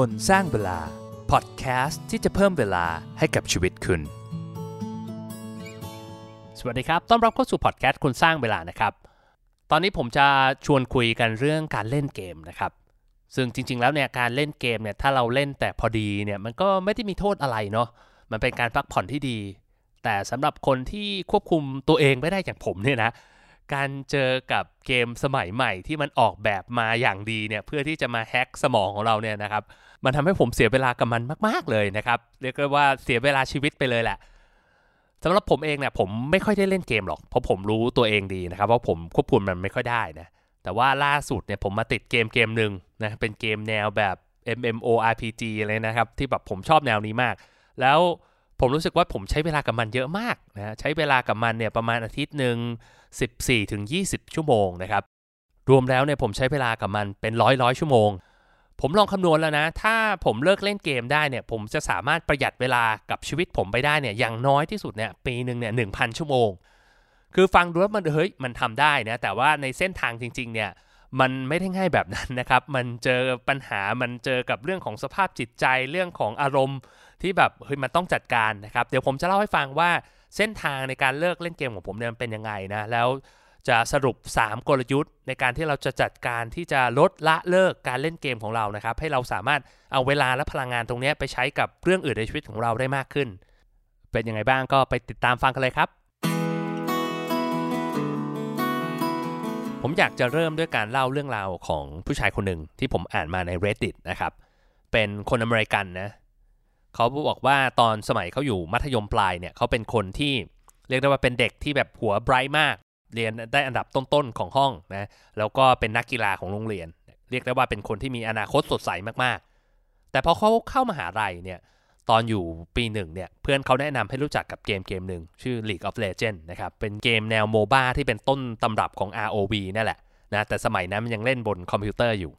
คนสร้างเวลา พอดแคสต์ที่จะเพิ่มเวลาให้กับชีวิตคุณ สวัสดีครับ ต้อนรับเข้าสู่พอดแคสต์คนสร้างเวลานะครับ ตอนนี้ผมจะชวนคุยกันเรื่องการเล่นเกมนะครับ ซึ่งจริง ๆ แล้วเนี่ยการเล่นเกมเนี่ยถ้าเราเล่นแต่พอดีเนี่ยมันก็ไม่ได้มีโทษอะไรเนาะ มันเป็นการพักผ่อนที่ดี แต่สำหรับคนที่ควบคุมตัวเองไม่ได้อย่างผมเนี่ยนะ การเจอกับเกมสมัยใหม่ที่มันออกแบบมาอย่างดีเนี่ยเพื่อที่จะมาแฮ็กสมองของเราเนี่ยนะครับมันทำให้ผมเสียเวลากับมันมาก ๆ เลยนะครับ เรียกว่าเสียเวลาชีวิตไปเลยแหละสำหรับผมเองเนี่ยผมไม่ค่อยได้เล่นเกมหรอก เพราะผมรู้ตัวเองดีนะครับว่าผมควบคุมมันไม่ค่อยได้นะแต่ว่าล่าสุดเนี่ยผมมาติดเกมเกมหนึ่งนะเป็นเกมแนวแบบ MMORPG เลยนะครับ ที่แบบผมชอบแนวนี้มาก แล้วผมรู้สึกว่าผมใช้เวลากับมันเยอะมากนะใช้เวลากับมันเนี่ยประมาณอาทิตย์หนึ่ง 14ถึง20 ชั่วโมงนะครับ รวมแล้วเนี่ยผมใช้เวลากับมันเป็นร้อยร้อยชั่วโมง ผมลองคำนวณแล้วนะ ถ้าผมเลิกเล่นเกมได้เนี่ยผมจะสามารถประหยัดเวลากับชีวิตผมไปได้เนี่ยอย่างน้อยที่สุดเนี่ยปีหนึ่งเนี่ยหนึ่งพันชั่วโมง คือฟังดูแล้วมันเฮ้ยมันทำได้นะแต่ว่าในเส้นทางจริง ๆ เนี่ยมันไม่ได้ง่ายแบบนั้นนะครับ มันเจอปัญหา มันเจอกับเรื่องของสภาพจิตใจ เรื่องของอารมณ์ที่แบบเฮ้ยมันต้องจัดการนะครับ เดี๋ยวผมจะเล่าให้ฟังว่า เส้นทางในการเลิกเล่นเกมของผมเนี่ยมันเป็นยังไงนะแล้วจะสรุป 3 กลยุทธ์ ในการที่เราจะจัดการที่จะลดละเลิกการเล่นเกมของเรานะครับ ให้เราสามารถเอาเวลาและพลังงานตรงนี้ไปใช้กับเรื่องอื่นในชีวิตของเราได้มากขึ้น เป็นยังไงบ้างก็ไปติดตามฟังกันเลยครับ ผมอยากจะเริ่มด้วยการเล่าเรื่องราวของผู้ชายคนหนึ่งที่ผมอ่านมาใน reddit นะครับ เป็นคนอเมริกันนะ เขาบอกว่าตอนสมัยเขาอยู่มัธยมปลายเนี่ยเขาเป็นคนที่เรียกได้ว่าเป็นเด็กที่แบบหัวไบรท์มาก เรียนได้อันดับต้นๆของห้องนะแล้วก็เป็นนักกีฬาของโรงเรียน เรียกได้ว่าเป็นคนที่มีอนาคตสดใสมากๆ แต่พอเขาเข้ามาหาลัยเนี่ยตอนอยู่ปีหนึ่งเนี่ยเพื่อนเขาแนะนำให้รู้จักกับเกมเกมหนึ่งชื่อ League of Legends นะครับเป็นเกมแนวโมบ้าที่เป็นต้นตำรับของ ROV นั่นแหละนะแต่สมัยนั้นมันยังเล่นบนคอมพิวเตอร์อยู่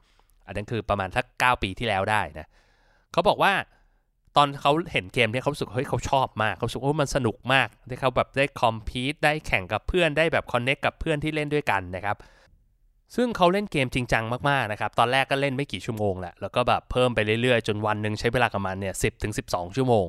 อันนั้นคือประมาณทัก9ปีที่แล้วได้นะเขาบอกว่า ตอนเขาเห็นเกมเนี่ยเขาสึกเฮ้ยเขาชอบมากเขาสึกว่ามันสนุกมากที่เขาแบบได้คอมพีตได้แข่งกับเพื่อนได้แบบคอนเน็กกับเพื่อนที่เล่นด้วยกันนะครับซึ่งเขาเล่นเกมจริงจังมากๆนะครับ ตอนแรกก็เล่นไม่กี่ชั่วโมงแหละ แล้วก็แบบเพิ่มไปเรื่อยๆ จนวันหนึ่งใช้เวลากับมันเนี่ยสิบถึงสิบสองชั่วโมง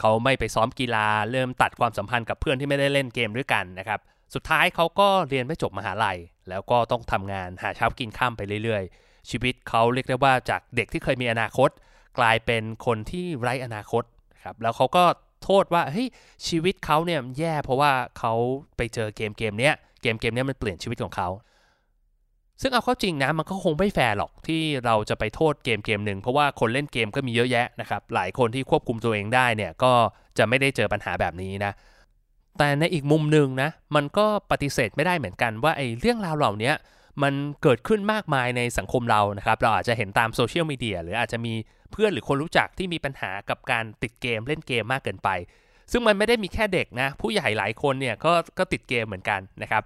เขาไม่ไปซ้อมกีฬา เริ่มตัดความสัมพันธ์กับเพื่อนที่ไม่ได้เล่นเกมด้วยกันนะครับ สุดท้ายเขาก็เรียนไม่จบมหาลัย แล้วก็ต้องทำงานหาเช้ากินข้ามไปเรื่อยๆ ชีวิตเขาเรียกได้ว่าจากเด็กที่เคยมีอนาคต กลายเป็นคนที่ไร้อนาคตครับแล้วเขาก็โทษว่าเฮ้ยชีวิตเขาเนี่ยแย่เพราะว่าเขาไปเจอเกมเกมเนี้ยเกมเกมเนี้ยมันเปลี่ยนชีวิตของเขา ซึ่งเอาเข้าจริงนะมันก็คงไม่แฟร์หรอกที่เราจะไปโทษเกมเกมหนึ่งเพราะว่าคนเล่นเกมก็มีเยอะแยะนะครับหลายคนที่ควบคุมตัวเองได้เนี่ยก็จะไม่ได้เจอปัญหาแบบนี้นะแต่ในอีกมุมหนึ่งนะมันก็ปฏิเสธไม่ได้เหมือนกันว่าไอ้เรื่องราวเหล่านี้มันเกิดขึ้นมากมายในสังคมเรานะครับเราอาจจะเห็นตามโซเชียลมีเดียหรืออาจจะมี เพื่อนหรือคนรู้จักที่มีปัญหากับการติดเกมเล่นเกมมากเกินไป ซึ่งมันไม่ได้มีแค่เด็กนะ ผู้ใหญ่หลายคนเนี่ยก็ก็ติดเกมเหมือนกันนะครับ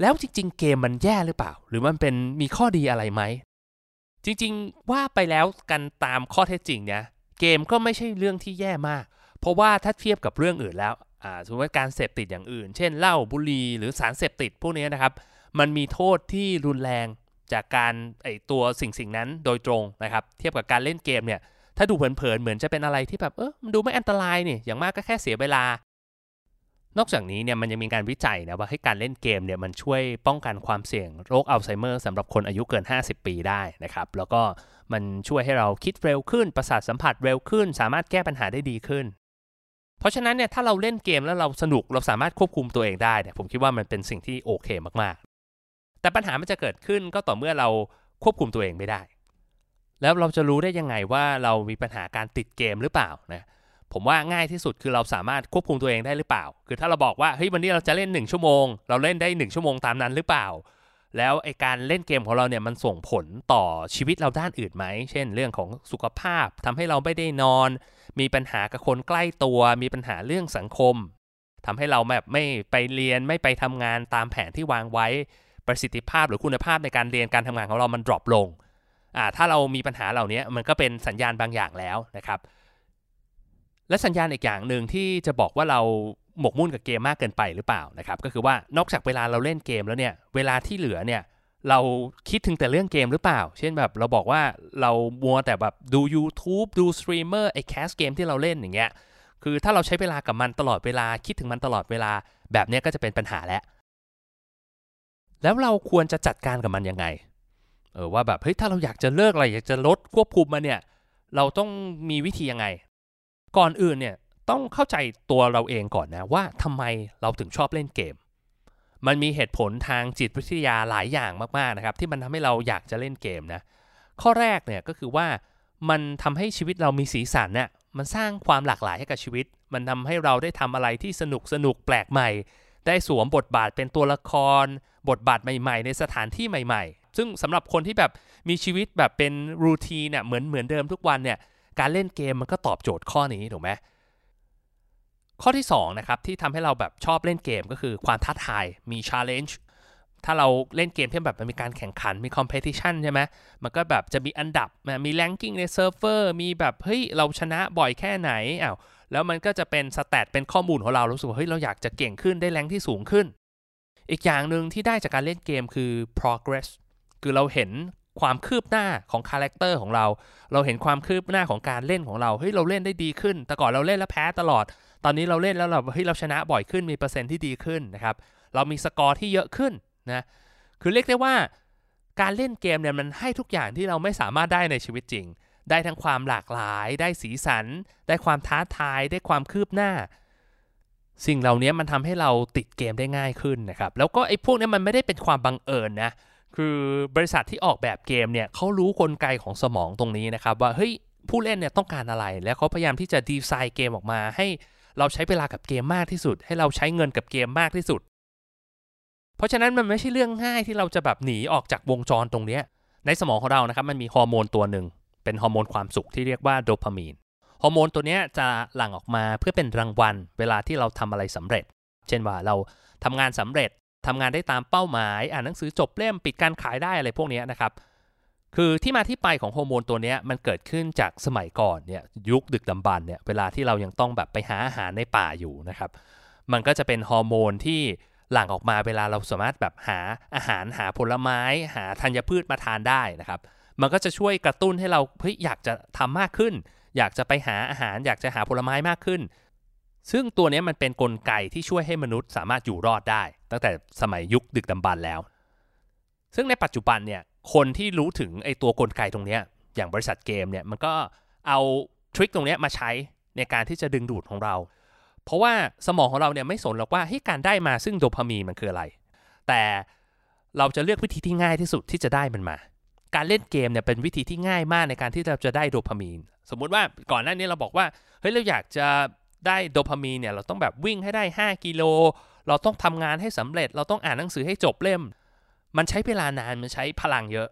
แล้วจริง ๆ เกมมันแย่หรือเปล่า หรือมันเป็นมีข้อดีอะไรไหมจริง ๆ ว่าไปแล้วกันตามข้อเท็จจริงเนี่ยเกมก็ไม่ใช่เรื่องที่แย่มาก เพราะว่าถ้าเทียบกับเรื่องอื่นแล้วอ่าสมมติว่าการเสพติดอย่างอื่น เช่นเหล้าบุหรี่หรือสารเสพติดพวกนี้นะครับ มันมีโทษที่รุนแรง จากการไอตัวสิ่งสิ่งนั้นโดยตรงนะครับ เทียบกับการเล่นเกมเนี่ย ถ้าดูเผินๆเหมือนจะเป็นอะไรที่แบบเออมันดูไม่อันตรายนี่อย่างมากก็แค่เสียเวลา นอกจากนี้เนี่ยมันยังมีการวิจัยนะว่าให้การเล่นเกมเนี่ยมันช่วยป้องกันความเสี่ยงโรคอัลไซเมอร์สำหรับคนอายุเกิน 50 ปีได้นะครับ แล้วก็มันช่วยให้เราคิดเร็วขึ้น ประสาทสัมผัสเร็วขึ้น สามารถแก้ปัญหาได้ดีขึ้นเพราะฉะนั้นเนี่ยถ้าเราเล่นเกมแล้วเราสนุกเราสามารถควบคุมตัวเองได้เนี่ยผมคิดว่ามันเป็นสิ่งที่โอเคมากๆ แต่ปัญหามันจะเกิดขึ้นก็ต่อเมื่อเราควบคุมตัวเองไม่ได้ แล้วเราจะรู้ได้ยังไงว่าเรามีปัญหาการติดเกมหรือเปล่านะผมว่าง่ายที่สุดคือเราสามารถควบคุมตัวเองได้หรือเปล่า คือถ้าเราบอกว่าเฮ้ยวันนี้เราจะเล่น 1 ชั่วโมง เราเล่นได้ 1 ชั่วโมงตามนั้นหรือเปล่า แล้วไอการเล่นเกมของเราเนี่ยมันส่งผลต่อชีวิตเราด้านอื่นไหม เช่น เรื่องของสุขภาพทำให้เราไม่ได้นอน มีปัญหากับคนใกล้ตัว มีปัญหาเรื่องสังคมทำให้เราแบบไม่ไปเรียนไม่ไปทำงานตามแผนที่วางไว้ ประสิทธิภาพหรือคุณภาพในการเรียนการทำงานของเรามัน drop ลงอ่าถ้าเรามีปัญหาเหล่านี้มันก็เป็นสัญญาณบางอย่างแล้วนะครับ และสัญญาณอีกอย่างหนึ่งที่จะบอกว่าเราหมกมุ่นกับเกมมากเกินไปหรือเปล่านะครับก็คือว่านอกจากเวลาเราเล่นเกมแล้วเนี่ยเวลาที่เหลือเนี่ยเราคิดถึงแต่เรื่องเกมหรือเปล่า เช่นแบบเราบอกว่าเรามัวแต่แบบดู YouTube ดูสตรีมเมอร์ไอ้ cast เกมที่เราเล่นอย่างเงี้ยคือถ้าเราใช้เวลากับมันตลอดเวลาคิดถึงมันตลอดเวลาแบบนี้ก็จะเป็นปัญหาแล้ว แล้วเราควรจะจัดการกับมันยังไง เออว่าแบบเฮ้ยถ้าเราอยากจะเลิกอะไรอยากจะลดควบคุมมันเนี่ย เราต้องมีวิธียังไง ก่อนอื่นเนี่ยต้องเข้าใจตัวเราเองก่อนนะว่าทำไมเราถึงชอบเล่นเกม มันมีเหตุผลทางจิตวิทยาหลายอย่างมากๆนะครับ ที่มันทำให้เราอยากจะเล่นเกมนะข้อแรกเนี่ยก็คือว่ามันทำให้ชีวิตเรามีสีสันเนี่ยมันสร้างความหลากหลายให้กับชีวิต มันทำให้เราได้ทำอะไรที่สนุกสนุกแปลกใหม่ ได้สวมบทบาทเป็นตัวละคร บทบาทใหม่ ๆ ในสถานที่ใหม่ ๆ ซึ่งสำหรับคนที่แบบมีชีวิตแบบเป็นรูทีเนี่ยเหมือนเหมือนเดิมทุกวันเนี่ยการเล่นเกมมันก็ตอบโจทย์ข้อนี้ถูกไหมข้อที่2นะครับที่ทำให้เราแบบชอบเล่นเกมก็คือความท้าทายมี challenge ถ้าเราเล่นเกมที่แบบมันมีการแข่งขันมี competition ใช่ไหมมันก็แบบจะมีอันดับ มี ranking ในเซิร์ฟเวอร์มีแบบ เฮ้ย เราชนะบ่อยแค่ไหนอ้าว แล้วมันก็จะเป็น stat เป็นข้อมูลของเรารู้สึกว่าเฮ้ยเราอยากจะเก่งขึ้นได้ rank ที่สูงขึ้น อีกอย่างหนึ่งที่ได้จากการเล่นเกมคือ progress คือเราเห็นความคืบหน้าของ character ของเรา เราเห็นความคืบหน้าของการเล่นของเรา เฮ้ยเราเล่นได้ดีขึ้น แต่ก่อนเราเล่นแล้วแพ้ตลอด ตอนนี้เราเล่นแล้วเราเฮ้ยเราชนะบ่อยขึ้น มีเปอร์เซ็นต์ที่ดีขึ้นนะครับ เรามีสกอร์ที่เยอะขึ้นนะ คือเรียกได้ว่าการเล่นเกมเนี่ยมันให้ทุกอย่างที่เราไม่สามารถได้ในชีวิตจริง ได้ทั้งความหลากหลาย ได้สีสัน ได้ความท้าทาย ได้ความคืบหน้า สิ่งเหล่านี้มันทำให้เราติดเกมได้ง่ายขึ้นนะครับ แล้วก็ไอ้พวกนี้มันไม่ได้เป็นความบังเอิญนะ คือบริษัทที่ออกแบบเกมเนี่ยเขารู้กลไกของสมองตรงนี้นะครับ ว่าเฮ้ยผู้เล่นเนี่ยต้องการอะไร แล้วเขาพยายามที่จะดีไซน์เกมออกมาให้เราใช้เวลากับเกมมากที่สุด ให้เราใช้เงินกับเกมมากที่สุด เพราะฉะนั้นมันไม่ใช่เรื่องง่ายที่เราจะแบบหนีออกจากวงจรตรงนี้ในสมองของเรานะครับมันมีฮอร์โมนตัวหนึ่ง เป็นฮอร์โมนความสุขที่เรียกว่าโดพามีน ฮอร์โมนตัวนี้จะหลั่งออกมาเพื่อเป็นรางวัล เวลาที่เราทำอะไรสำเร็จ เช่นว่าเราทำงานสำเร็จทำงานได้ตามเป้าหมาย อ่านหนังสือจบเล่มปิดการขายได้อะไรพวกนี้นะครับ คือที่มาที่ไปของฮอร์โมนตัวนี้มันเกิดขึ้นจากสมัยก่อนเนี่ยยุคดึกดำบรรพ์เนี่ยเวลาที่เรายังต้องแบบไปหาอาหารในป่าอยู่นะครับมันก็จะเป็นฮอร์โมนที่หลั่งออกมาเวลาเราสามารถแบบหาอาหารหาผลไม้ หาธัญพืชมาทานได้นะครับ มันก็จะช่วยกระตุ้นให้เราเฮ้ยอยากจะทำมากขึ้น อยากจะไปหาอาหาร อยากจะหาผลไม้มากขึ้น ซึ่งตัวนี้มันเป็นนกลไกที่ช่วยให้มนุษย์สามารถอยู่รอดได้ ตั้งแต่สมัยยุคดึกดำบรรพ์แล้ว ซึ่งในปัจจุบันเนี่ยคนที่รู้ถึงไอ้ตัวกลไกตรงนี้อย่างบริษัทเกมเนี่ยมันก็เอาทริคตรงนี้มาใช้ในการที่จะดึงดูดของเรา เพราะว่าสมองของเราเนี่ยไม่สนหรอกว่าให้การได้มาซึ่งโดพามีนมันคืออะไร แต่เราจะเลือกวิธีที่ง่ายที่สุดที่จะได้มันมา การเล่นเกมเนี่ยเป็นวิธีที่ง่ายมากในการที่เราจะได้โดพามีน สมมุติว่าก่อนหน้านี้เราบอกว่าเฮ้ยเราอยากจะได้โดพามีนเนี่ยเราต้องแบบวิ่งให้ได้ 5 กิโล เราต้องทำงานให้สำเร็จ เราต้องอ่านหนังสือให้จบเล่ม มันใช้เวลานานมันใช้พลังเยอะ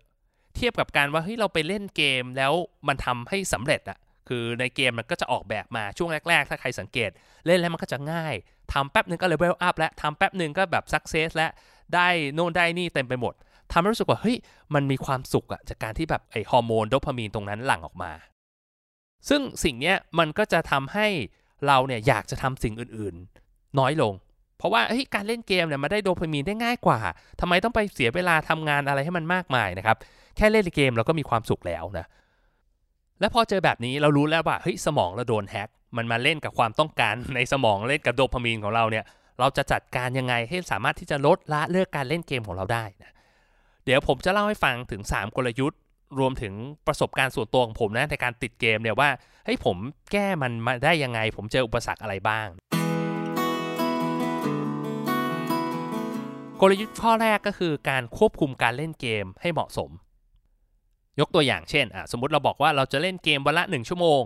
เทียบกับการว่าเฮ้ยเราไปเล่นเกมแล้วมันทำให้สำเร็จอะคือในเกมมันก็จะออกแบบมาช่วงแรก ๆ ถ้าใครสังเกต เล่นแล้วมันก็จะง่ายทำแป๊บหนึ่งก็ level up แล้วทำแป๊บหนึ่งก็แบบ success แล้วได้โน่นได้นี่เต็มไปหมด ทำให้รู้สึกว่าเฮ้ยมันมีความสุขอะจากการที่แบบไอฮอร์โมนโดพามีนตรงนั้นหลั่งออกมา ซึ่งสิ่งเนี้ยมันก็จะทำให้เราเนี่ยอยากจะทำสิ่งอื่นๆ น้อยลง เพราะว่าเฮ้ยการเล่นเกมเนี่ยมาได้โดพามีนได้ง่ายกว่าทำไมต้องไปเสียเวลาทำงานอะไรให้มันมากมายนะครับแค่เล่นเกมเราก็มีความสุขแล้วนะและพอเจอแบบนี้เรารู้แล้วว่าเฮ้ยสมองเราโดนแฮ็กมันมาเล่นกับความต้องการในสมองเล่นกับโดพามีนของเราเนี่ยเราจะจัดการยังไงให้สามารถที่จะลดละเลิกการเล่นเกมของเราได้นะ เดี๋ยวผมจะเล่าให้ฟังถึง 3 กลยุทธ์ รวมถึงประสบการณ์ส่วนตัวของผมนะในการติดเกมเนี่ยว่าให้ยผมแก้มันมาได้ยังไง ผมเจออุปสรรคอะไรบ้าง กลยุทธ์ข้อแรกก็คือการควบคุมการเล่นเกมให้เหมาะสม ยกตัวอย่างเช่นสมมติเราบอกว่าเราจะเล่นเกมวันละ 1 ชั่วโมง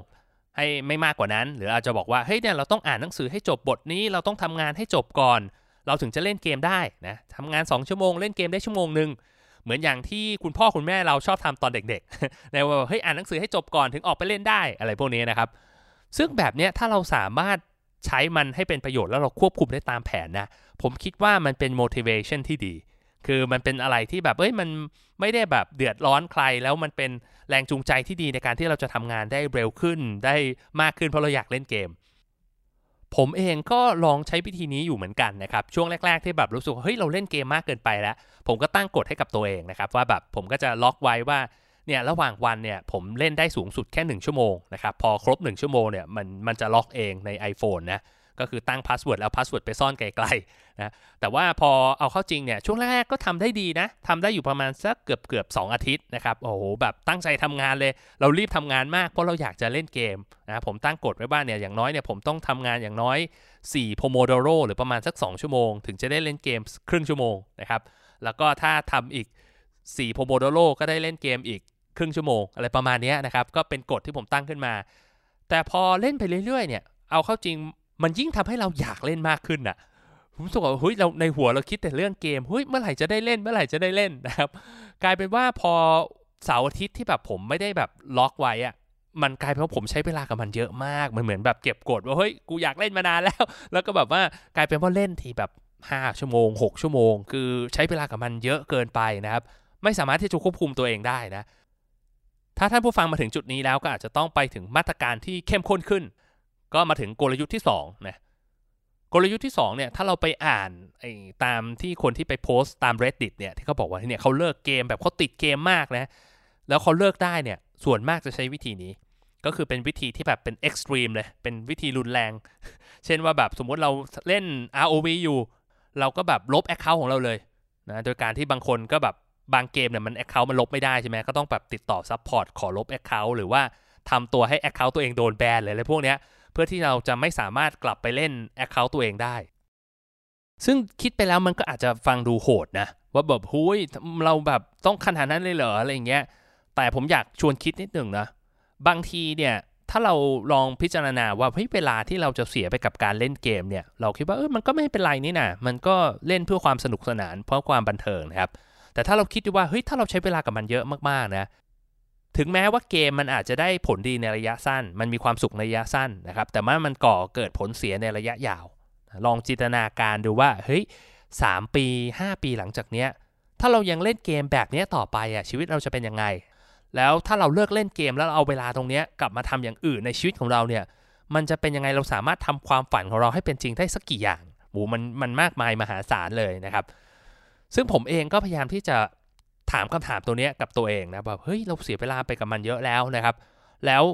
ให้ไม่มากกว่านั้น หรืออาจจะบอกว่าเฮ้ยเนี่ยเราต้องอ่านหนังสือให้จบบทนี้เราต้องทำงานให้จบก่อน เราถึงจะเล่นเกมได้นะทำงาน 2 ชั่วโมงเล่นเกมได้ชั่วโมงหนึ่ง เหมือนอย่างที่คุณพ่อคุณแม่เราชอบทำตอนเด็กๆในว่าเฮ้ยอ่านหนังสือให้จบก่อนถึงออกไปเล่นได้อะไรพวกนี้นะครับ ซึ่งแบบเนี้ยถ้าเราสามารถใช้มันให้เป็นประโยชน์แล้วเราควบคุมได้ตามแผนนะ ผมคิดว่ามันเป็น motivation ที่ดี คือมันเป็นอะไรที่แบบเอ้ยมันไม่ได้แบบเดือดร้อนใคร แล้วมันเป็นแรงจูงใจที่ดีในการที่เราจะทำงานได้เร็วขึ้นได้มากขึ้นเพราะเราอยากเล่นเกม ผมเองก็ลองใช้วิธีนี้อยู่เหมือนกันนะครับ ช่วงแรก ๆ ที่แบบรู้สึกเฮ้ยเราเล่นเกมมากเกินไปแล้ว ผมก็ตั้งกฎให้กับตัวเองนะครับ ว่าแบบผมก็จะล็อกไว้ว่าเนี่ยระหว่างวันเนี่ยผมเล่นได้สูงสุดแค่ 1 ชั่วโมงนะครับ พอครบ 1 ชั่วโมงเนี่ยมันมันจะล็อกเองใน iPhone นะ ก็คือตั้ง password แล้ว password ไปซ่อนไกลๆนะแต่ว่าพอเอาเข้าจริงเนี่ยช่วงแรกก็ทำได้ดีนะทำได้อยู่ประมาณสักเกือบเกือบสองอาทิตย์นะครับโอ้โหแบบตั้งใจทำงานเลย เรารีบทำงานมากเพราะเราอยากจะเล่นเกมนะผมตั้งกฎไว้ว่าเนี่ยอย่างน้อยเนี่ยผมต้องทำงานอย่างน้อย4 Pomodoro หรือประมาณสัก 2 ชั่วโมง ถึงจะได้เล่นเกมครึ่งชั่วโมงนะครับแล้วก็ถ้าทำอีก4 Pomodoro ก็ได้เล่นเกมอีกครึ่งชั่วโมง อะไรประมาณนี้นะครับก็เป็นกฎที่ผมตั้งขึ้นมา แต่พอเล่นไปเรื่อยๆเนี่ยเอาเข้าจริง มันยิ่งทำให้เราอยากเล่นมากขึ้นอะผมรู้สึกว่าเฮ้ยเราในหัวเราคิดแต่เรื่องเกมเฮ้ยเมื่อไหร่จะได้เล่นเมื่อไหร่จะได้เล่นนะครับ กลายเป็นว่าพอเสาร์อาทิตย์ที่แบบผมไม่ได้แบบล็อกไว้อะมันกลายเป็นว่าผมใช้เวลากับมันเยอะมาก มันเหมือนแบบเก็บกดว่าเฮ้ยกูอยากเล่นมานานแล้ว แล้วก็แบบว่ากลายเป็นว่าเล่นทีแบบ 5 ชั่วโมง 6 ชั่วโมง คือใช้เวลากับมันเยอะเกินไปนะครับ ไม่สามารถที่จะควบคุมตัวเองได้นะ ถ้าท่านผู้ฟังมาถึงจุดนี้แล้วก็อาจจะต้องไปถึงมาตรการที่เข้มข้นขึ้น ก็มาถึงกลยุทธ์ที่2นะกลยุทธ์ที่2เนี่ยถ้าเราไปอ่านไอ้ตามที่คนที่ไปโพสต์ตาม Reddit เนี่ยที่เขาบอกว่าเนี่ยเขาเลิกเกมแบบเขาติดเกมมากนะแล้วเขาเลิกได้เนี่ยส่วนมากจะใช้วิธีนี้ ก็คือเป็นวิธีที่แบบเป็น extreme เลยเป็นวิธีรุนแรง เช่นว่าแบบสมมุติเราเล่น ROV อยู่ เราก็แบบลบ account ของเราเลยนะโดยการที่บางคนก็แบบบางเกมเนี่ยมัน account มันลบไม่ได้ใช่ไหมก็ต้องแบบติดต่อ support ขอลบ account หรือว่าทำตัวให้ account ตัวเองโดน ban เลยอะไรพวกเนี้ย เพื่อที่เราจะไม่สามารถกลับไปเล่น account ตัวเองได้ ซึ่งคิดไปแล้วมันก็อาจจะฟังดูโหดนะ ว่าแบบหูยเราแบบต้องขนาดนั้นเลยเหรออะไรเงี้ยแต่ผมอยากชวนคิดนิดหนึ่งนะ บางทีเนี่ยถ้าเราลองพิจารณาว่าเฮ้ยเวลาที่เราจะเสียไปกับการเล่นเกมเนี่ย เราคิดว่าเออมันก็ไม่เป็นไรนี่นะมันก็เล่นเพื่อความสนุกสนาน เพราะความบันเทิงนะครับ แต่ถ้าเราคิดดูว่าเฮ้ยถ้าเราใช้เวลากับมันเยอะมากๆนะ ถึงแม้ว่าเกมมันอาจจะได้ผลดีในระยะสั้น มันมีความสุขในระยะสั้นนะครับ แต่ว่ามันก่อเกิดผลเสียในระยะยาว ลองจินตนาการดูว่า เฮ้ยสามปี 5 ปีหลังจากเนี้ย ถ้าเรายังเล่นเกมแบบนี้ต่อไปอะชีวิตเราจะเป็นยังไง แล้วถ้าเราเลิกเล่นเกมแล้วเอาเวลาตรงนี้กลับมาทำอย่างอื่นในชีวิตของเราเนี่ย มันจะเป็นยังไง เราสามารถทำความฝันของเราให้เป็นจริงได้สักกี่อย่างโหมันมันมากมายมหาศาลเลยนะครับ ซึ่งผมเองก็พยายามที่จะ ถามคำถามตัวนี้กับตัวเองนะแบบเฮ้ยเราเสียเวลาไปกับมันเยอะแล้วนะครับ แล้ว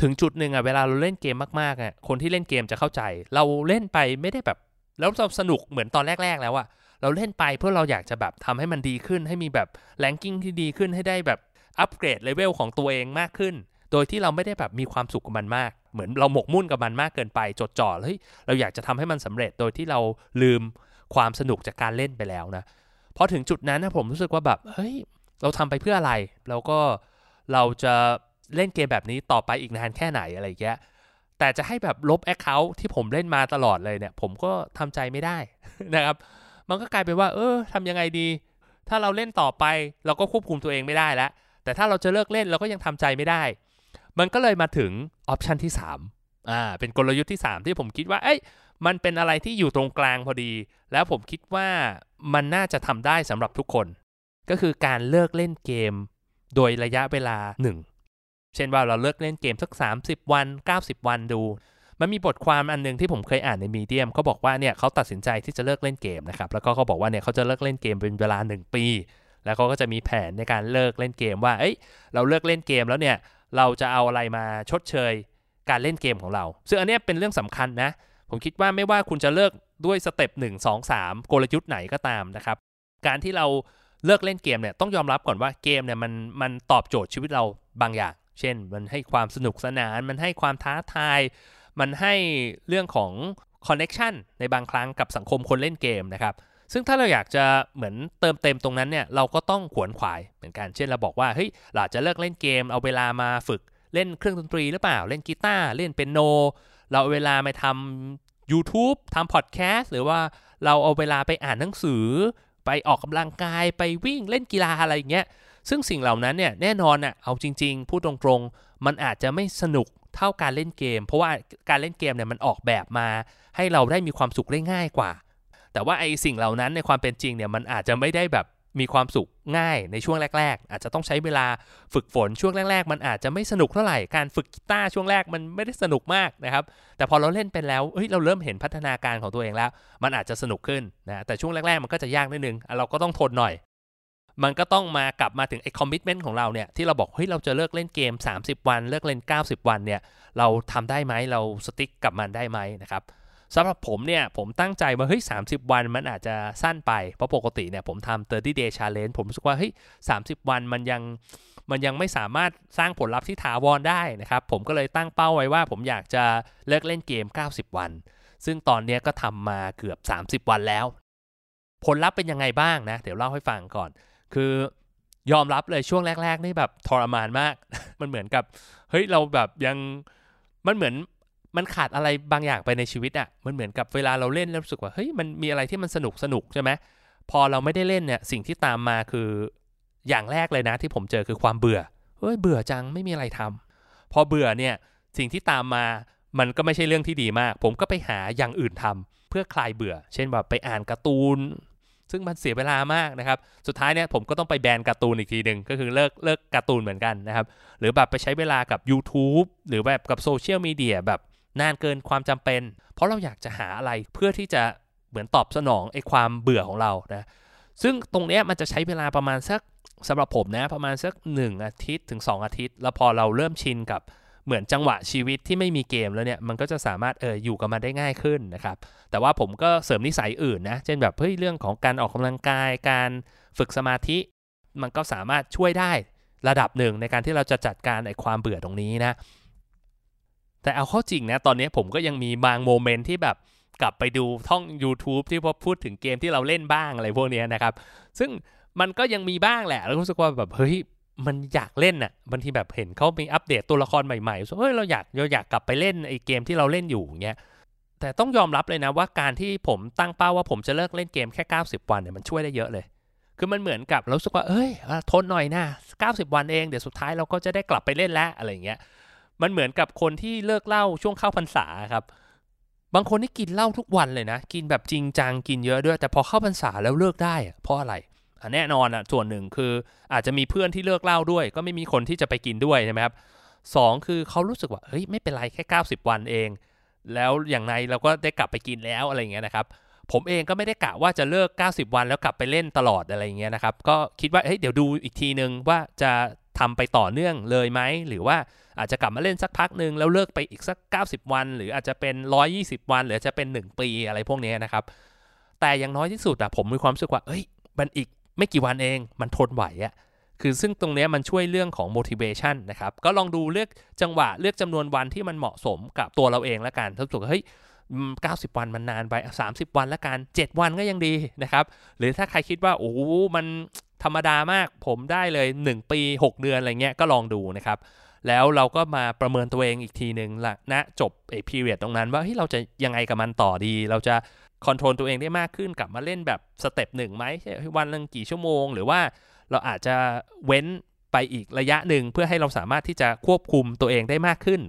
ถึงจุดหนึ่งอะเวลาเราเล่นเกมมากๆอะคนที่เล่นเกมจะเข้าใจ เราเล่นไปไม่ได้แบบ แล้วเราสนุกเหมือนตอนแรก ๆ แล้วอะเราเล่นไปเพื่อเราอยากจะแบบทำให้มันดีขึ้น ให้มีแบบแลนกิ้งที่ดีขึ้นให้ได้แบบอัปเกรดเลเวลของตัวเองมากขึ้น โดยที่เราไม่ได้แบบมีความสุขกับมันมาก เหมือนเราหมกมุ่นกับมันมากเกินไปจดจ่อเฮ้ยเราอยากจะทำให้มันสำเร็จโดยที่เราลืมความสนุกจากการเล่นไปแล้วนะ พอถึงจุดนั้นนะผมรู้สึกว่าแบบเฮ้ยเราทำไปเพื่ออะไร แล้วก็เราจะเล่นเกมแบบนี้ต่อไปอีกนานแค่ไหนอะไรเงี้ยแต่จะให้แบบลบแอคเคาท์ที่ผมเล่นมาตลอดเลยเนี่ย ผมก็ทำใจไม่ได้นะครับ มันก็กลายเป็นว่า เออทำยังไงดี ถ้าเราเล่นต่อไปเราก็ควบคุมตัวเองไม่ได้แล้ว แต่ถ้าเราจะเลิกเล่นเราก็ยังทำใจไม่ได้ มันก็เลยมาถึงออปชันที่3อ่าเป็นกลยุทธ์ที่ 3 ที่ผมคิดว่า เอ้ย มันเป็นอะไรที่อยู่ตรงกลางพอดี แล้วผมคิดว่ามันน่าจะทำได้สำหรับทุกคน ก็คือการเลิกเล่นเกม โดยระยะเวลา1เช่นว่าเราเลิกเล่นเกมสัก 30 วัน 90 วันดู มันมีบทความอันนึงที่ผมเคยอ่านในมีเดียมเขาบอกว่าเนี่ยเขาตัดสินใจที่จะเลิกเล่นเกมนะครับแล้วก็เขาบอกว่าเนี่ยเขาจะเลิกเล่นเกมเป็นเวลา 1 ปี แล้วเขาก็จะมีแผนในการเลิกเล่นเกมว่าเอ้ยเราเลิกเล่นเกมแล้วเนี่ยเราจะเอาอะไรมาชดเชยการเล่นเกมของเรา ซึ่งอันนี้เป็นเรื่องสำคัญนะ ผมคิดว่าไม่ว่าคุณจะเลิกด้วย step 1 2 3กลยุทธ์ไหนก็ตามนะครับ การที่เราเลิกเล่นเกมเนี่ยต้องยอมรับก่อนว่าเกมเนี่ยมันมันตอบโจทย์ชีวิตเราบางอย่าง เช่น มันให้ความสนุกสนาน มันให้ความท้าทาย มันให้เรื่องของ connection ในบางครั้งกับสังคมคนเล่นเกมนะครับซึ่งถ้าเราอยากจะเหมือนเติมเต็มตรงนั้นเนี่ยเราก็ต้องขวนขวายเหมือนกัน เช่นเราบอกว่าเฮ้ยเราจะเลิกเล่นเกม เอาเวลามาฝึกเล่นเครื่องดนตรีหรือเปล่า เล่นกีตาร์เล่นเปียโน เราเอาเวลาไปทำ YouTube ทำพอดแคสต์หรือว่าเราเอาเวลาไปอ่านหนังสือ ไปออกกำลังกายไปวิ่งเล่นกีฬาอะไรอย่างเงี้ยซึ่งสิ่งเหล่านั้นเนี่ยแน่นอนอะเอาจริง ๆ พูดตรงๆ มันอาจจะไม่สนุกเท่าการเล่นเกม เพราะว่าการเล่นเกมเนี่ยมันออกแบบมา ให้เราได้มีความสุขได้ง่ายกว่า แต่ว่าไอ้สิ่งเหล่านั้นในความเป็นจริงเนี่ยมันอาจจะไม่ได้แบบ มีความสุขง่ายในช่วงแรก ๆ อาจจะต้องใช้เวลาฝึกฝนช่วงแรก ๆ มันอาจจะไม่สนุกเท่าไหร่การฝึกกีตาร์ช่วงแรกมันไม่ได้สนุกมากนะครับแต่พอเราเล่นเป็นแล้วเฮ้ยเราเริ่มเห็นพัฒนาการของตัวเองแล้ว มันอาจจะสนุกขึ้นนะแต่ช่วงแรก ๆ มันก็จะยากนิดนึงเราก็ต้องทนหน่อย มันก็ต้องมากลับมาถึงไอ้คอมมิชเมนต์ของเราเนี่ยที่เราบอกเฮ้ยเราจะเลิกเล่นเกม 30 วัน เลิกเล่น 90 วันเนี่ยเราทำได้ไหมเราสติ๊กกับมันได้ไหมนะครับ สำหรับผมเนี่ย ผมตั้งใจว่าเฮ้ย30วันมันอาจจะสั้นไป เพราะปกติเนี่ยผมทำ30 day challenge ผมรู้สึกว่าเฮ้ย30วันมันยังมันยังไม่สามารถสร้างผลลัพธ์ที่ถาวรได้นะครับ ผมก็เลยตั้งเป้าไว้ว่า ผมอยากจะเลิกเล่นเกม 90 วัน ซึ่งตอนนี้ก็ทำมาเกือบ 30 วันแล้ว ผลลัพธ์เป็นยังไงบ้างนะ เดี๋ยวเล่าให้ฟังก่อน คือยอมรับเลยช่วงแรก ๆ นี่แบบทรมานมาก มันเหมือนกับ เฮ้ยเราแบบยังมันเหมือน มันขาดอะไรบางอย่างไปในชีวิตอะ่ะ มันเหมือนกับเวลาเราเล่นแล้วรู้สึกว่าเฮ้ยมันมีอะไรที่มันสนุกสนุกใช่ไหมพอเราไม่ได้เล่นเนี่ยสิ่งที่ตามมาคืออย่างแรกเลยนะที่ผมเจอคือความเบื่อเฮ้ยเบื่อจังไม่มีอะไรทำพอเบื่อเนี่ยสิ่งที่ตามมามันก็ไม่ใช่เรื่องที่ดีมาก ผมก็ไปหาอย่างอื่นทำเพื่อคลายเบื่อ เช่นแบบไปอ่านการ์ตูน ซึ่งมันเสียเวลามากนะครับ สุดท้ายเนี่ยผมก็ต้องไปแบนการ์ตูนอีกทีหนึ่งก็คือเลิกเลิกการ์ตูนเหมือนกันนะครับ หรือแบบไปใช้เวลากับ YouTube หรือแบบกับโซเชียลมีเดียแบบ นานเกินความจำเป็น เพราะเราอยากจะหาอะไรเพื่อที่จะเหมือนตอบสนองไอ้ความเบื่อของเรานะซึ่งตรงนี้มันจะใช้เวลาประมาณสักสำหรับผมนะประมาณสัก 1 อาทิตย์ถึง 2 อาทิตย์ แล้วพอเราเริ่มชินกับเหมือนจังหวะชีวิตที่ไม่มีเกมแล้วเนี่ยมันก็จะสามารถเอออยู่กับมันได้ง่ายขึ้นนะครับแต่ว่าผมก็เสริมนิสัยอื่นนะเช่นแบบเฮ้ยเรื่องของการออกกำลังกาย การฝึกสมาธิ มันก็สามารถช่วยได้ระดับหนึ่งในการที่เราจะจัดการไอ้ความเบื่อตรงนี้นะ แต่เอาเข้าจริงนะตอนนี้ผมก็ยังมีบางโมเมนต์ที่แบบกลับไปดูท่อง YouTube ที่พอพูดถึงเกมที่เราเล่นบ้างอะไรพวกนี้นะครับ ซึ่งมันก็ยังมีบ้างแหละ แล้วรู้สึกว่าแบบเฮ้ยมันอยากเล่นน่ะบางทีแบบเห็นเขามีอัปเดตตัวละครใหม่ๆเฮ้ยเราอยากเราอยากกลับไปเล่นไอ้เกมที่เราเล่นอยู่เงี้ยแต่ต้องยอมรับเลยนะว่าการที่ผมตั้งเป้าว่าผมจะเลิกเล่นเกมแค่ 90 วันเนี่ยมันช่วยได้เยอะเลย คือมันเหมือนกับเราสึกว่าเอ้ยทนหน่อยนะ90 วันเองเดี๋ยวสุดท้ายเราก็จะได้กลับไปเล่นแล้วอะไรเงี้ย มันเหมือนกับคนที่เลิกเหล้าช่วงเข้าพรรษาครับ บางคนที่กินเหล้าทุกวันเลยนะ กินแบบจริงจังกินเยอะด้วย แต่พอเข้าพรรษาแล้วเลิกได้ เพราะอะไรแน่นอนอะส่วนหนึ่งคืออาจจะมีเพื่อนที่เลิกเหล้าด้วย ก็ไม่มีคนที่จะไปกินด้วยใช่ไหมครับสองคือเขารู้สึกว่าเฮ้ยไม่เป็นไรแค่ 90 วันเอง แล้วอย่างไรเราก็ได้กลับไปกินแล้วอะไรเงี้ยนะครับผมเองก็ไม่ได้กะว่าจะเลิก 90 วันแล้วกลับไปเล่นตลอดอะไรเงี้ยนะครับ ก็คิดว่าเฮ้ยเดี๋ยวดูอีกทีนึงว่าจะ ทำไปต่อเนื่องเลยไหม หรือว่าอาจจะกลับมาเล่นสักพักหนึ่งแล้วเลิกไปอีกสัก 90 วัน หรืออาจจะเป็น 120 วัน หรือจะเป็น 1 ปีอะไรพวกนี้นะครับ แต่อย่างน้อยที่สุดอะผมมีความรู้สึกว่าเอ้ยมันอีกไม่กี่วันเองมันทนไหวอะคือซึ่งตรงนี้มันช่วยเรื่องของ motivation นะครับ ก็ลองดูเลือกจังหวะเลือกจำนวนวันที่มันเหมาะสมกับตัวเราเองแล้วกันถ้าสุดเฮ้ย90 วันมันนานไป 30 วันแล้วกัน 7 วันก็ยังดีนะครับ หรือถ้าใครคิดว่า โอ้ มัน ธรรมดามากผมได้เลย 1 ปี 6 เดือนอะไรเงี้ยก็ลองดูนะครับ แล้วเราก็มาประเมินตัวเองอีกทีหนึ่งละนะจบไอ้ period ตรงนั้นว่าเฮ้ยเราจะยังไงกับมันต่อดี เราจะ control ตัวเองได้มากขึ้นกลับมาเล่นแบบ step หนึ่งไหมวันนึงกี่ชั่วโมง หรือว่าเราอาจจะเว้นไปอีกระยะหนึ่งเพื่อให้เราสามารถที่จะควบคุมตัวเองได้มากขึ้น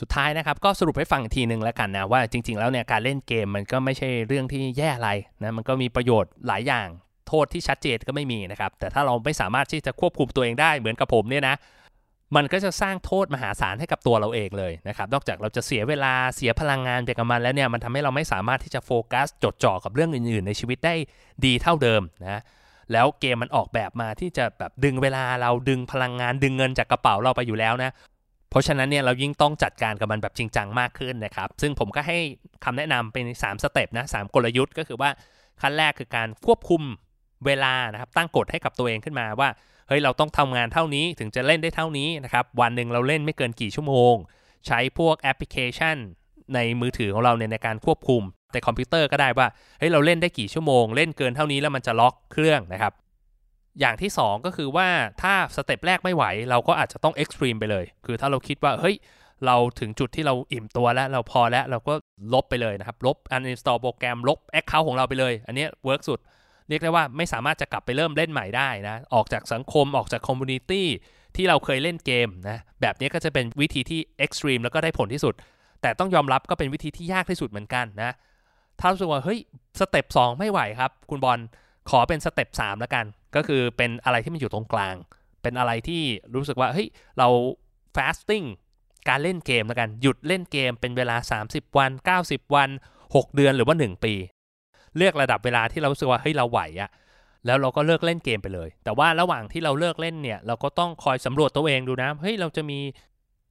สุดท้ายนะครับก็สรุปให้ฟังอีกทีหนึ่งแล้วกันนะว่าจริง ๆ แล้วเนี่ยการเล่นเกมมันก็ไม่ใช่เรื่องที่แย่อะไรนะมันก็มีประโยชน์หลายอย่าง โทษที่ชัดเจนก็ไม่มีนะครับ แต่ถ้าเราไม่สามารถที่จะควบคุมตัวเองได้เหมือนกับผมเนี่ยนะ มันก็จะสร้างโทษมหาศาลให้กับตัวเราเองเลยนะครับ นอกจากเราจะเสียเวลาเสียพลังงานไปกับมันแล้วเนี่ย มันทำให้เราไม่สามารถที่จะโฟกัสจดจ่อกับเรื่องอื่น ๆ ในชีวิตได้ดีเท่าเดิมนะ แล้วเกมมันออกแบบมาที่จะแบบดึงเวลาเราดึงพลังงานดึงเงินจากกระเป๋าเราไปอยู่แล้วนะเพราะฉะนั้นเนี่ยเรายิ่งต้องจัดการกับมันแบบจริงจังมากขึ้นนะครับ ซึ่งผมก็ให้คำแนะนำเป็น 3 สเต็ปนะสกลยุทธ์ก็คือว่าขั้นแรกคือการควบคุม เวลานะครับตั้งกฎให้กับตัวเองขึ้นมาว่าเฮ้ยเราต้องทำงานเท่านี้ถึงจะเล่นได้เท่านี้นะครับวันหนึ่งเราเล่นไม่เกินกี่ชั่วโมง ใช้พวกแอปพลิเคชัน ในมือถือของเราเนี่ยในการควบคุม แต่คอมพิวเตอร์ก็ได้ว่าเฮ้ยเราเล่นได้กี่ชั่วโมง เล่นเกินเท่านี้แล้วมันจะล็อกเครื่องนะครับอย่างที่ 2 ก็คือว่าถ้า step แรกไม่ไหว เราก็อาจจะต้อง extreme ไปเลย คือถ้าเราคิดว่าเฮ้ยเราถึงจุดที่เราอิ่มตัวแล้วเราพอแล้วเราก็ลบไปเลยนะครับ ลบ uninstall โปรแกรมลบ account ของเราไปเลย อันนี้ work สุด เรียกได้ว่าไม่สามารถจะกลับไปเริ่มเล่นใหม่ได้นะ ออกจากสังคมออกจาก community ที่เราเคยเล่นเกมนะ แบบนี้ก็จะเป็นวิธีที่ extreme แล้วก็ได้ผลที่สุด แต่ต้องยอมรับก็เป็นวิธีที่ยากที่สุดเหมือนกันนะ ถ้ารู้สึกว่าเฮ้ย step 2ไม่ไหวครับ คุณบอลขอเป็น step 3แล้วกัน ก็คือเป็นอะไรที่มันอยู่ตรงกลาง เป็นอะไรที่รู้สึกว่าเฮ้ยเรา fasting การเล่นเกมแล้วกัน หยุดเล่นเกมเป็นเวลา 30 วัน 90 วัน 6 เดือนหรือว่า 1 ปี เลือกระดับเวลาที่เรารู้สึกว่าเฮ้ยเราไหวอะแล้วเราก็เลิกเล่นเกมไปเลย แต่ว่าระหว่างที่เราเลิกเล่นเนี่ย เราก็ต้องคอยสำรวจตัวเองดูนะเฮ้ยเราจะมี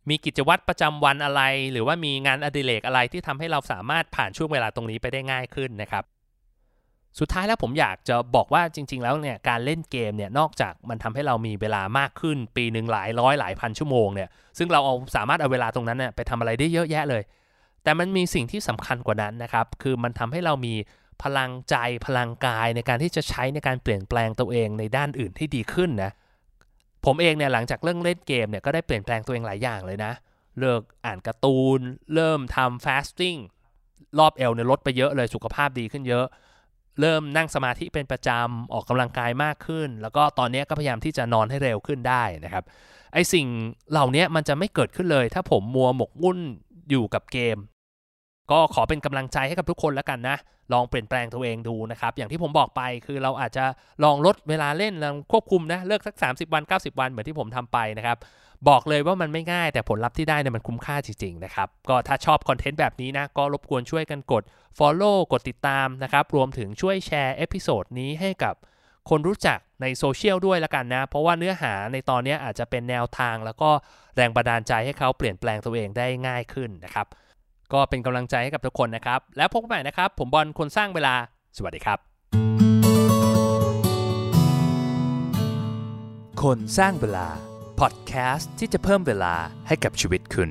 มีกิจวัตรประจำวันอะไร หรือว่ามีงานอดิเรกอะไรที่ทำให้เราสามารถผ่านช่วงเวลาตรงนี้ไปได้ง่ายขึ้นนะครับ สุดท้ายแล้วผมอยากจะบอกว่าจริง ๆ แล้วเนี่ยการเล่นเกมเนี่ยนอกจากมันทำให้เรามีเวลามากขึ้น ปีหนึ่งหลายร้อยหลายพันชั่วโมงเนี่ยซึ่งเราเอาสามารถเอาเวลาตรงนั้นเนี่ยไปทำอะไรได้เยอะแยะเลย แต่มันมีสิ่งที่สำคัญกว่านั้นนะครับคือมันทำให้เรามี พลังใจพลังกายในการที่จะใช้ในการเปลี่ยนแปลงตัวเองในด้านอื่นที่ดีขึ้นนะผมเองเนี่ยหลังจากเรื่องเล่นเกมเนี่ยก็ได้เปลี่ยนแปลงตัวเองหลายอย่างเลยนะ เลิกอ่านการ์ตูน เริ่มทำฟาสติ้งรอบเอวเนี่ยลดไปเยอะเลยสุขภาพดีขึ้นเยอะ เริ่มนั่งสมาธิเป็นประจำออกกำลังกายมากขึ้น แล้วก็ตอนนี้ก็พยายามที่จะนอนให้เร็วขึ้นได้นะครับไอสิ่งเหล่านี้มันจะไม่เกิดขึ้นเลย ถ้าผมมัวหมกมุ่นอยู่กับเกม ก็ขอเป็นกำลังใจให้กับทุกคนแล้วกันนะ ลองเปลี่ยนแปลงตัวเองดูนะครับ อย่างที่ผมบอกไปคือเราอาจจะลองลดเวลาเล่นลองควบคุมนะ เลิกสัก 30 วัน 90 วันเหมือนที่ผมทำไปนะครับ บอกเลยว่ามันไม่ง่าย แต่ผลลัพธ์ที่ได้เนี่ยมันคุ้มค่าจริงๆนะครับ ก็ถ้าชอบ content แบบนี้นะ ก็รบกวนช่วยกันกด follow กดติดตามนะครับ รวมถึงช่วยแชร์ episode นี้ให้กับคนรู้จักในโซเชียลด้วยละกันนะ เพราะว่าเนื้อหาในตอนนี้อาจจะเป็นแนวทาง แล้วก็แรงบันดาลใจให้เขาเปลี่ยนแปลงตัวเองได้ง่ายขึ้นนะครับ ก็เป็นกำลังใจให้กับทุกคนนะครับ แล้วพบกันใหม่นะครับ ผมบอลคนสร้างเวลา สวัสดีครับ คนสร้างเวลา พอดแคสต์ที่จะเพิ่มเวลาให้กับชีวิตคุณ